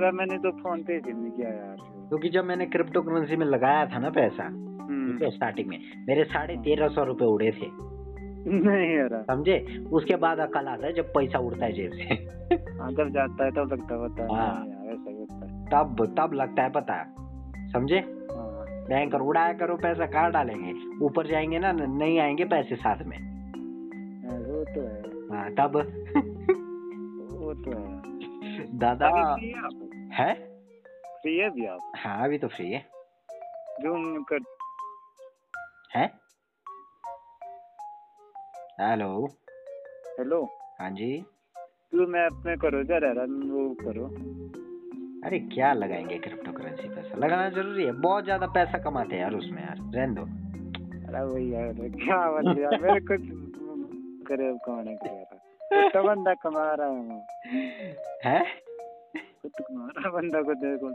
अरे मैंने तो फ़ोन पे ही नहीं किया यार। क्योंकि जब मैंने क्रिप्टो करेंसी में लगाया था ना पैसा हम्म, ठीक है स्टार्टिंग में मेरे साढ़े तेरह सौ रुपए उड़े थे। नहीं यार समझे? उसके बाद अकल आता है जब पैसा उड़ता है जेब से। जब जाता है तब लगता है होता है। तब तब लगता है पता समझे? हाँ। बैंक और उड़ाया करो पैसा कहाँ डालेंगे? ऊपर जाएँगे ना नहीं आएँगे पैसे साथ में। हाँ, वो तो है। हाँ, तब। वो तो है। दादा। है? फ्री है भी आप? हाँ अभी तो फ्री है। जूम कर है? हेलो। हेलो। हाँ जी। तू मैं अपने करो जा रहा वो करो। अरे क्या लगाएँगे क्रिप्टो करेंसी पैसा? लगाना ज़रूरी है। बहुत ज़्यादा पैसा कमाते हैं यार उसमें यार। रहने दो। अरे वही यार। क्या बात है यार। मेरे कुछ करे कमाने के यार। तो बंदा कमा रहा है है? बंदा को देखो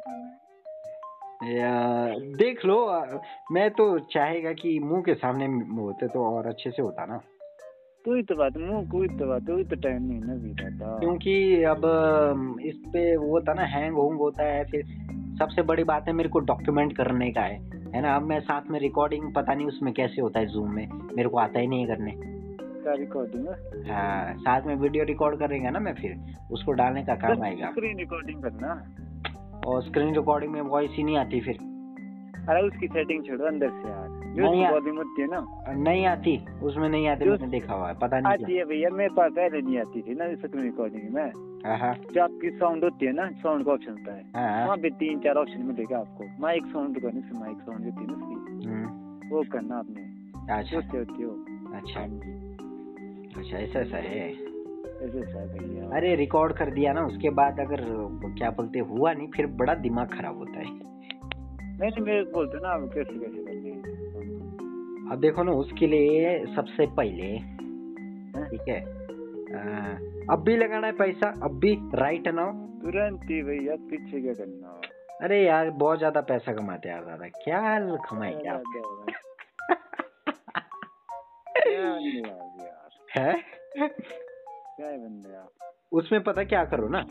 या, देख लो मैं तो चाहेगा कि मुँह के सामने होते तो और अच्छे से होता ना। तू ही तो बात मुँह कोई तो बात तू ही तो टाइम नहीं ना भी रहता क्योंकि अब इस पे वो होता ना हैंग होंग होता है फिर सबसे बड़ी बात है मेरे को डॉक्यूमेंट करने का है। है ना? अब मैं साथ में रिकॉर्डिंग पता नहीं उसमें कैसे होता है जूम में मेरे को आता ही नहीं है करने। का रिकॉर्डिंग हाँ? साथ में वीडियो रिकॉर्ड करेंगे ना मैं फिर उसको डालने का काम आएगा। स्क्रीन रिकॉर्डिंग करना? और स्क्रीन रिकॉर्डिंग में वॉइस ही नहीं आती फिर। अरे उसकी सेटिंग छोड़ो अंदर से यार। जो नहीं। रिकॉर्डिंग है ना। नहीं आती उसमें नहीं आती मैंने देखा हुआ है पता नहीं आती है भैया मेरे पास पहले नहीं आती थी ना स्क्रीन रिकॉर्डिंग में। हाँ हाँ। जो आपकी साउंड होती है ना साउंड का ऑप्शन होता है। हाँ वहाँ पे तीन चार ऑप्शन मिलेगा आपको। माइक साउंड से माइक साउंड होती है ना उसकी। हम्म, वो करना आपने। अच्छा। होती हो अच्छा। हाँ अच्छा ऐसा ऐसा है। ऐसे ऐसा है भैया। अरे रिकॉर्ड कर दिया ना उसके बाद अगर क्या बोलते हुआ नहीं फिर बड़ा दिमाग खराब होता है। नहीं नहीं मेरे बोलते ना कैसे कैसे करनी है? अब देखो ना उसके लिए सबसे पहले ठीक है अब भी लगाना है पैसा अब भी राइट नाउ तुरंत ही भैया पीछे क्या करना? अरे यार बहुत ज़्यादा पैसा कमाते यार दादा क्या कमाएँगे आप? है? क्या है बंदे उसमें पता क्या करो ना?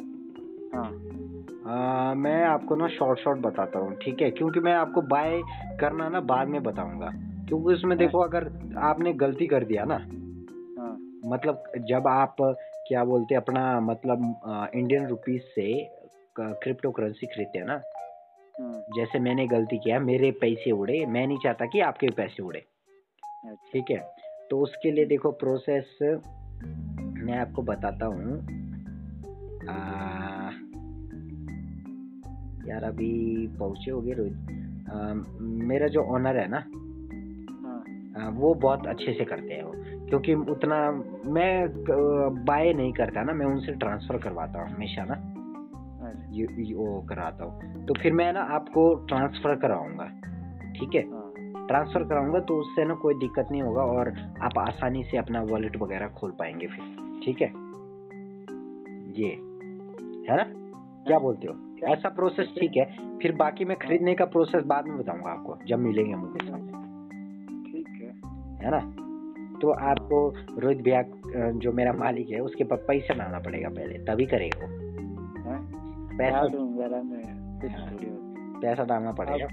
हाँ। आ, मैं आपको ना शॉर्ट शॉर्ट बताता हूँ ठीक है? क्योंकि मैं आपको बाय करना ना बाद में बताऊँगा। क्योंकि उसमें देखो अगर आपने गलती कर दिया ना हाँ। मतलब जब आप क्या बोलते अपना मतलब इंडियन रुपीज़ से क्रिप्टो करेंसी खरीदते हैं ना हाँ। जैसे मैंने गलती किया मेरे पैसे उड़े मैं नहीं चाहता कि आपके पैसे उड़े। अच्छा। ठीक है? तो उसके लिए देखो प्रोसेस मैं आपको बताता हूँ। यार अभी पहुँचे हो गए रोहित मेरा जो ऑनर है ना हाँ। आ, वो बहुत अच्छे से करते हैं वो। क्योंकि उतना मैं बाय नहीं करता ना मैं उनसे ट्रांसफ़र करवाता हूँ हमेशा ना। अच्छा। वो कराता हूँ। तो फिर मैं ना आपको ट्रांसफ़र कराऊँगा। ठीक है? हाँ। ट्रांसफ़र कराऊँगा तो उससे ना कोई दिक्कत नहीं होगा और आप आसानी से अपना वॉलेट वगैरह खोल पाएँगे फिर। ठीक है? ये। है ना? क्या बोलते हो? ऐसा प्रोसेस ठीक है। फिर बाकी मैं खरीदने का प्रोसेस बाद में बताऊँगा आपको जब मिलेंगे मुझे सामने। ठीक है। है ना? तो आपको रोहित भैया जो मेरा मालिक है उसके पास पैसा डालना पड़ेगा पहले तभी करेगा वो। पैसा हाँ। पैसा डालना पड़ेगा।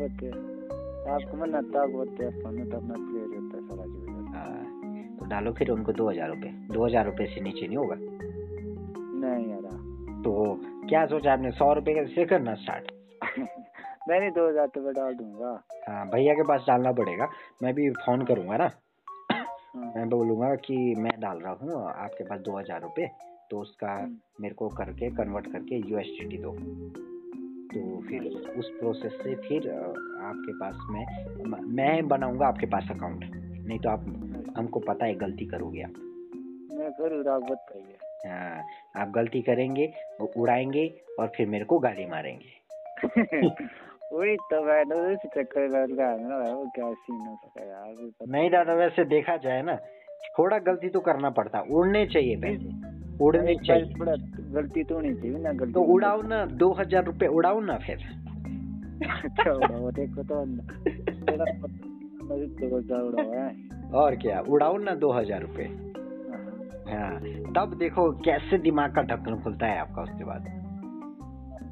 आपको हैं फ़ोन तो अपना क्लियर होता है सारा चीज़ हाँ, तो डालो फिर उनको दो हज़ार रुपये। दो हज़ार रुपये से नीचे नहीं होगा? नहीं यार। तो क्या सोचा आपने सौ रुपये से करना स्टार्ट मैं नहीं दो हज़ार तो मैं डाल दूँगा। हाँ भैया के पास डालना पड़ेगा। मैं भी फ़ोन करूँगा ना। हाँ। मैं बोलूँगा कि मैं डाल रहा हूँ आपके पास दो हज़ार रुपये तो उसका हम्म। मेरे को करके कन्वर्ट करके यूएसडीटी दो। तो फिर उस प्रोसेस से फिर आपके पास में मैं बनाऊँगा आपके पास अकाउंट नहीं तो आप हमको पता है गलती करोगे आप। मैं आप बताइए। हाँ, आप गलती करेंगे वो उड़ाएँगे और फिर मेरे को गाली मारेंगे। वही तो मैं तो चक्कर वो क्या सीन हो यार नहीं दादा वैसे देखा जाए ना थोड़ा गलती तो करना पड़ता उड़ने चाहिए पैसे उड़ने चाहिए। थोड़ा गलती तो नहीं चाहिए ना गलती तो उड़ाओ ना दो हज़ार रुपये उड़ाओ ना फिर। अच्छा देखो तो और क्या उड़ाओ ना दो हज़ार रुपये। हाँ। हाँ तब देखो कैसे दिमाग का ढक्कन खुलता है आपका उसके बाद।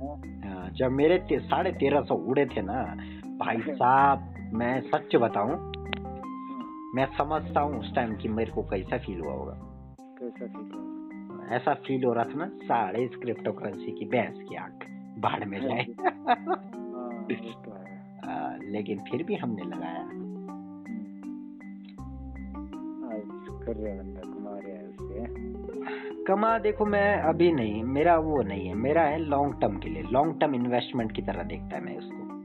हाँ। हाँ जब मेरे साढ़े तेरह सौ उड़े थे ना भाई साहब मैं सच बताऊँ मैं समझता हूँ उस टाइम कि मेरे को कैसा फील हुआ होगा। कैसा फील हुआ? ऐसा फील हो रहा था ना साढ़े इस क्रिप्टो करेंसी की भैंस की आँख बाढ़ में जाए। हाँ तो है। लेकिन फिर भी हमने लगाया। है कमा है देखो मैं अभी नहीं मेरा वो नहीं है मेरा है लॉन्ग टर्म के लिए। लॉन्ग टर्म इन्वेस्टमेंट की तरह देखता है मैं उसको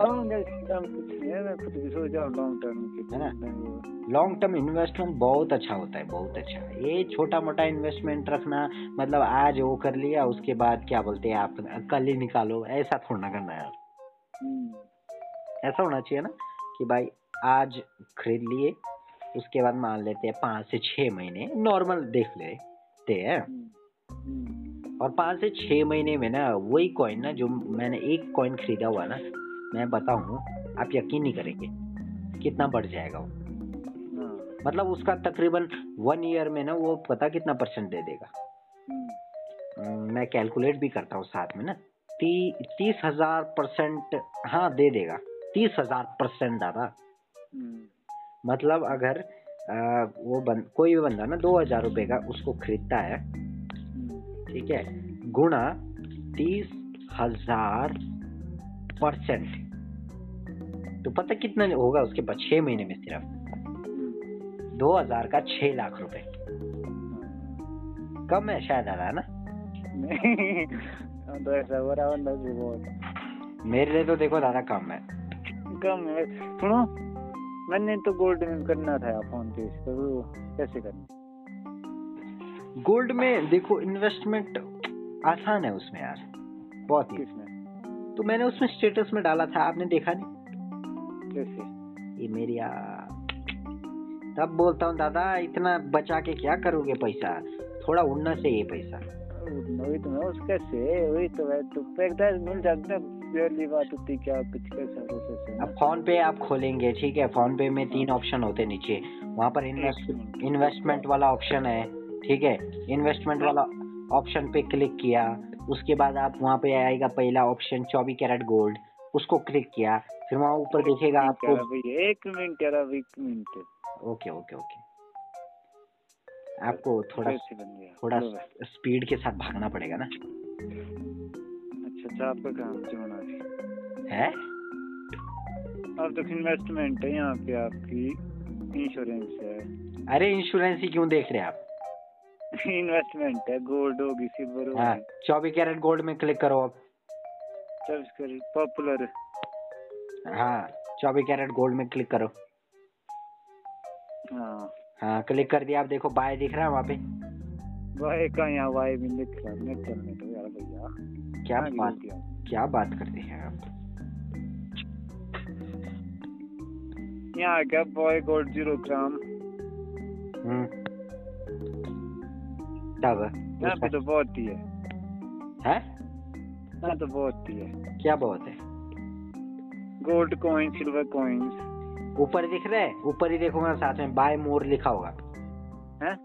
लॉन्ग टर्म कुछ नहीं मैं खुद भी सोच रहा लॉन्ग टर्म है। ना? लॉन्ग टर्म इन्वेस्टमेंट बहुत अच्छा होता है बहुत अच्छा। ये छोटा मोटा इन्वेस्टमेंट रखना मतलब आज वो कर लिया उसके बाद क्या बोलते हैं आप कल ही निकालो ऐसा थोड़ा ना करना यार। हम्म, ऐसा होना चाहिए ना कि भाई आज खरीद लिए उसके बाद मान लेते हैं पाँच से छः महीने नॉर्मल देख लेते हैं। हम्म, और पाँच से छः महीने में ना वही कॉइन ना जो मैंने एक कॉइन खरीदा हुआ ना मैं बताऊँ आप यकीन नहीं करेंगे कितना बढ़ जाएगा वो। मतलब उसका तकरीबन वन ईयर में ना वो पता कितना परसेंट दे देगा। हम्म, मैं कैलकुलेट भी करता हूँ साथ में ना ती तीस हज़ार परसेंट हाँ दे देगा। तीस हज़ार परसेंट दादा। हम्म, मतलब अगर आ, वो बन कोई भी बंदा ना दो हज़ार रुपये का उसको खरीदता है हम्म, ठीक है गुणा तीस हज़ार परसेंट तो पता कितना होगा उसके पास छह महीने में सिर्फ़? दो हज़ार का छह लाख रुपए। कम है शायद ना? हम तो रहा बंदा भी मेरे लिए तो देखो दादा कम है। कम है। सुनो मैंने तो गोल्ड में करना था फ़ोन पे तो कैसे करना? गोल्ड में देखो इन्वेस्टमेंट आसान है उसमें यार बहुत ही। तो मैंने उसमें स्टेटस में डाला था आपने देखा नहीं? कैसे? ये मेरी आ... तब बोलता हूँ दादा इतना बचा के क्या करोगे पैसा? थोड़ा उड़ना चाहिए पैसा. वही तो मैं कैसे? वही तो है तो पैसा मिल जाता है बात होती क्या प्रोसेस अब फ़ोन पे आप खोलेंगे ठीक है? फ़ोन पे में तीन ऑप्शन होते नीचे। वहाँ पर इन्वेस्ट इन्वेस्टमेंट वाला ऑप्शन है ठीक है? इन्वेस्टमेंट वाला ऑप्शन पे क्लिक किया उसके बाद आप वहाँ पे आएगा पहला ऑप्शन चौबीस कैरेट गोल्ड उसको क्लिक किया फिर वहाँ ऊपर दिखेगा आपको एक मिनट यार एक मिनट। Okay okay okay. आपको थोड़ा थोड़ा स्पीड के साथ भागना पड़ेगा ना। अच्छा अच्छा आपका काम जोना है है? अब तो इन्वेस्टमेंट है यहाँ पे आपकी। इंश्योरेंस है। अरे इंश्योरेंस ही क्यों देख रहे हैं आप? इन्वेस्टमेंट है गोल्ड होगी सिल्वर हाँ होगी। चौबीस कैरेट गोल्ड में क्लिक करो आप चल कर पॉपुलर हाँ। चौबीस कैरेट गोल्ड में क्लिक करो। हाँ। हाँ क्लिक कर दिया आप देखो बाय दिख रहा है वहाँ पे। वाई का यहाँ? वाई भी लिख रहा है नेट चलने दो यार भैया। क्या बात गिर क्या बात करते हैं आप? यहाँ क्या बॉय गोल्ड ज़ीरो ग्राम हम्म। तब यहाँ पे तो बहुत ही। है? है यहाँ तो बहुत ही। है क्या बहुत है? गोल्ड कॉइन सिल्वर कॉइन्स ऊपर दिख रहा है? ऊपर ही देखोगा साथ में बाय मोर लिखा होगा। हैं?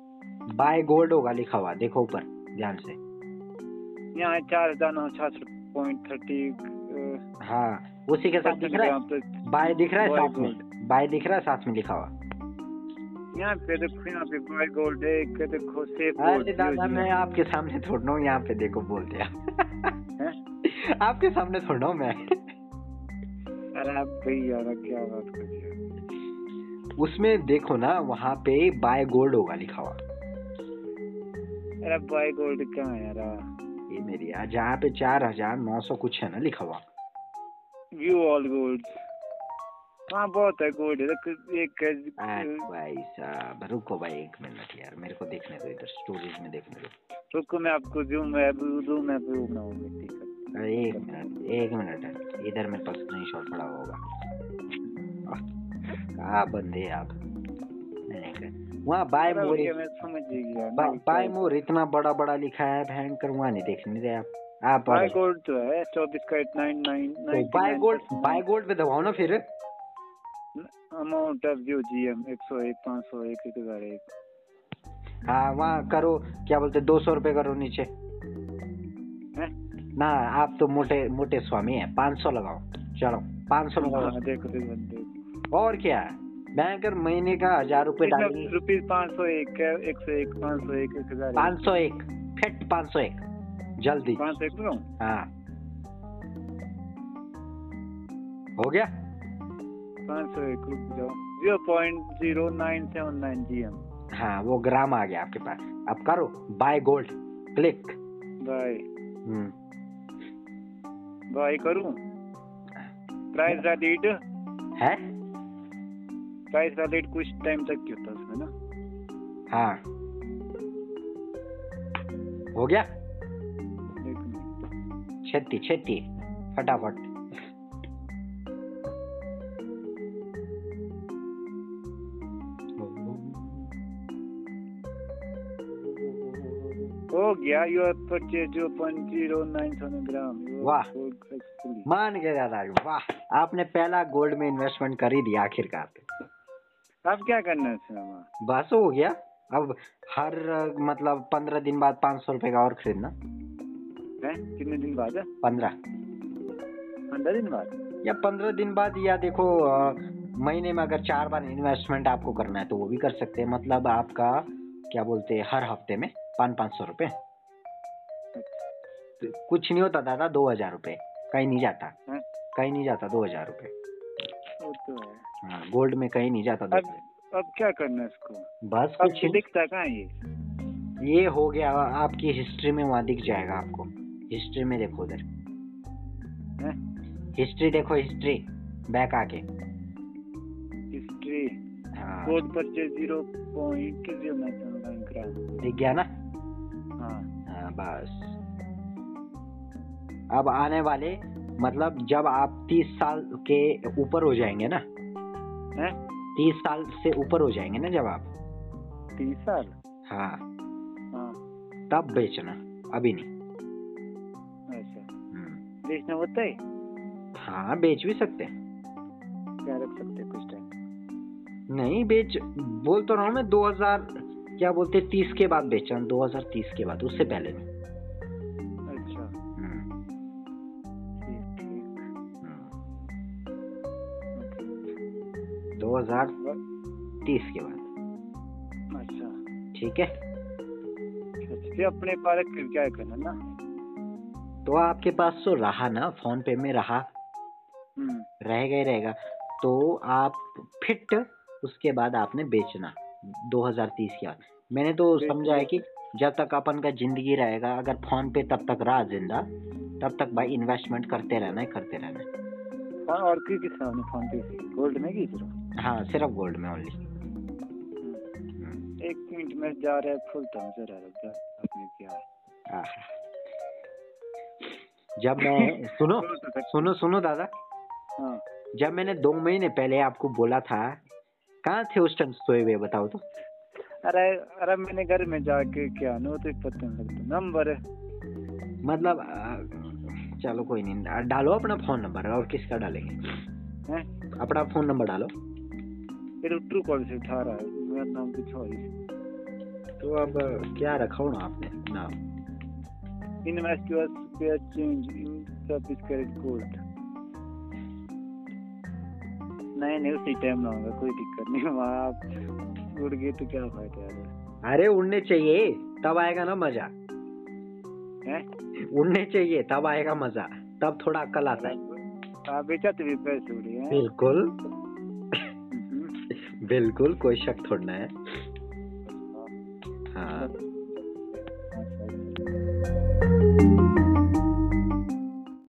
बाय गोल्ड होगा लिखा हुआ देखो ऊपर ध्यान से। यहाँ चार हज़ार नौ छियासठ पॉइंट थर्टी हाँ उसी के साथ दिख रहा है? बाय दिख रहा है साथ में? बाय दिख रहा है साथ में लिखा हुआ? यहाँ पे देखो यहाँ पे बॉय गोल्ड है एक देखो सेफ़ अरे दादा मैं आपके सामने थोड़ा हूँ यहाँ पे देखो बोलते हैं? आपके सामने थोड़ा हूँ मैं। अरे आप भैया ना क्या बात कर रहे उसमें देखो ना वहाँ पे बाय गोल्ड होगा लिखा हुआ। अरे बॉय गोल्ड कहाँ है यार? ये मेरी यार जहाँ पे चार हज़ार नौ सौ कुछ है ना लिखा हुआ। व्यू ऑल गोल्ड हाँ बहुत है गोल्ड है। देखो, एक है भाई साहब रुको भाई एक मिनट यार मेरे को देखने दो इधर स्टोरेज में देखने दो। रुको मैं आपको जूम है जूम है व्यू बनाऊँगी ठीक है एक मिनट एक मिनट इधर मेरे पास स्क्रीन शॉट पड़ा होगा। कहाँ बंदे हैं आप? वहाँ बाय मोर मैं बाय मोर इतना बड़ा बड़ा लिखा है भयंकर वहाँ नहीं देखने दे आप। आप बाय गोल्ड तो है चौबीस का nine nine buy gold buy gold पे दबाओ ना फिर। अमाउंट ऑफ़ जो जीएम एक सौ एक पाँच सौ एक एक हज़ार एक। हाँ वहाँ करो क्या बोलते दो सौ रुपये करो नीचे। हैं? ना आप तो मोटे मोटे स्वामी हैं पाँच सौ लगाओ चलो पाँच सौ लगाओ। हाँ, देखो देखो देखो। और क्या है बैंकर महीने का हज़ार रुपए डालेंगे रुपीज़ पाँच सौ एक एक सौ एक पाँच सौ एक एक हज़ार पाँच सौ एक फिट पाँच सौ एक जल्दी। पाँच सौ एक हाँ। हो गया? पाँच सौ एक रुक जाओ। Zero point zero nine seven nine G M हाँ वो ग्राम आ गया आपके पास। अब करो buy gold click buy buy करूँ? प्राइस वैलिड है? प्राइस वैलिड कुछ टाइम तक की होता है उसमें ना? हाँ। हो गया? छेती छेती फटाफट। वाह। मान गए दादाजी वाह। आपने पहला गोल्ड में इन्वेस्टमेंट कर ही दिया आखिरकार। अब क्या करना है बस हो गया। अब हर मतलब पंद्रह दिन बाद पाँच सौ रुपए का और खरीदना। कितने दिन बाद है? पंद्रह। पंद्रह दिन बाद? या पंद्रह दिन बाद या देखो महीने में अगर चार बार इन्वेस्टमेंट आपको करना है तो वो भी कर सकते हैं। मतलब आपका क्या बोलते हैं हर हफ़्ते में पाँच पाँच सौ रुपये तो कुछ नहीं होता दादा दो हज़ार रुपये कहीं नहीं जाता। हैं? कहीं नहीं जाता दो हज़ार रुपये वो तो हाँ। गोल्ड में कहीं नहीं जाता अब अब क्या करना है इसको? बस कुछ दिखता कहाँ ये? ये हो गया आपकी हिस्ट्री में वहाँ दिख जाएगा आपको। हिस्ट्री में देखो उधर। हिस्ट्री देखो हिस्ट्री। बैक आके। हिस्ट्री? हाँ। ज़ीरो पॉइंट दिख गया ना? हाँ। हाँ बस। अब आने वाले मतलब जब आप तीस साल के ऊपर हो जाएँगे ना? हैं? तीस साल से ऊपर हो जाएँगे ना जब आप? तीस साल? हाँ। हाँ। तब बेचना अभी नहीं। अच्छा। हम्म, बेचना होता है? हाँ बेच भी सकते हैं। क्या रख सकते कुछ टाइम? नहीं बेच बोल तो रहा हूँ मैं 2000 क्या बोलते तीस के बाद बेचा 2030 के बाद उससे पहले नहीं। 2030 के बाद। अच्छा। ठीक है? अच्छा अपने फिर क्या करना ना? तो आपके पास तो रहा ना फ़ोन पे में रहा। हम्म। रहेगा ही रहेगा तो आप फिट उसके बाद आपने बेचना 2030 के बाद। मैंने तो समझा है कि जब तक अपन का ज़िंदगी रहेगा अगर फ़ोन पे तब तक रहा ज़िंदा तब तक भाई इन्वेस्टमेंट करते रहना है करते रहना है। हाँ और की किस फ़ोन पे? गोल्ड में की हाँ सिर्फ़ गोल्ड में ओनली एक मिनट में जा रहा है रहा है आपने क्या है? जब मैं सुनो सुनो सुनो दादा। हाँ। जब मैंने दो महीने पहले आपको बोला था कहाँ थे उस टाइम सोए हुए बताओ तो? अरे अरे मैंने घर में जाके क्या नो तो पता नहीं लगता। नंबर मतलब चलो कोई नहीं डालो अपना फ़ोन नंबर और किसका डालेंगे? हैं? अपना फ़ोन नंबर डालो। तो ट्रू कॉल से उठा रहा है मेरा नाम कुछ और ही तो अब क्या रखा हो ना। आपने नाम invest your spare change in service credit code नहीं नहीं उसी टाइम ना होगा कोई दिक्कत नहीं वहाँ आप उड़ गए तो क्या फ़ायदा है? अरे उड़ने चाहिए तब आएगा ना मज़ा। हैं? उड़ने चाहिए तब आएगा मज़ा तब थोड़ा अक्ल आता है। आप बेचा तो भी पैसे उड़े हैं। बिल्कुल। बिल्कुल कोई शक थोड़ना है।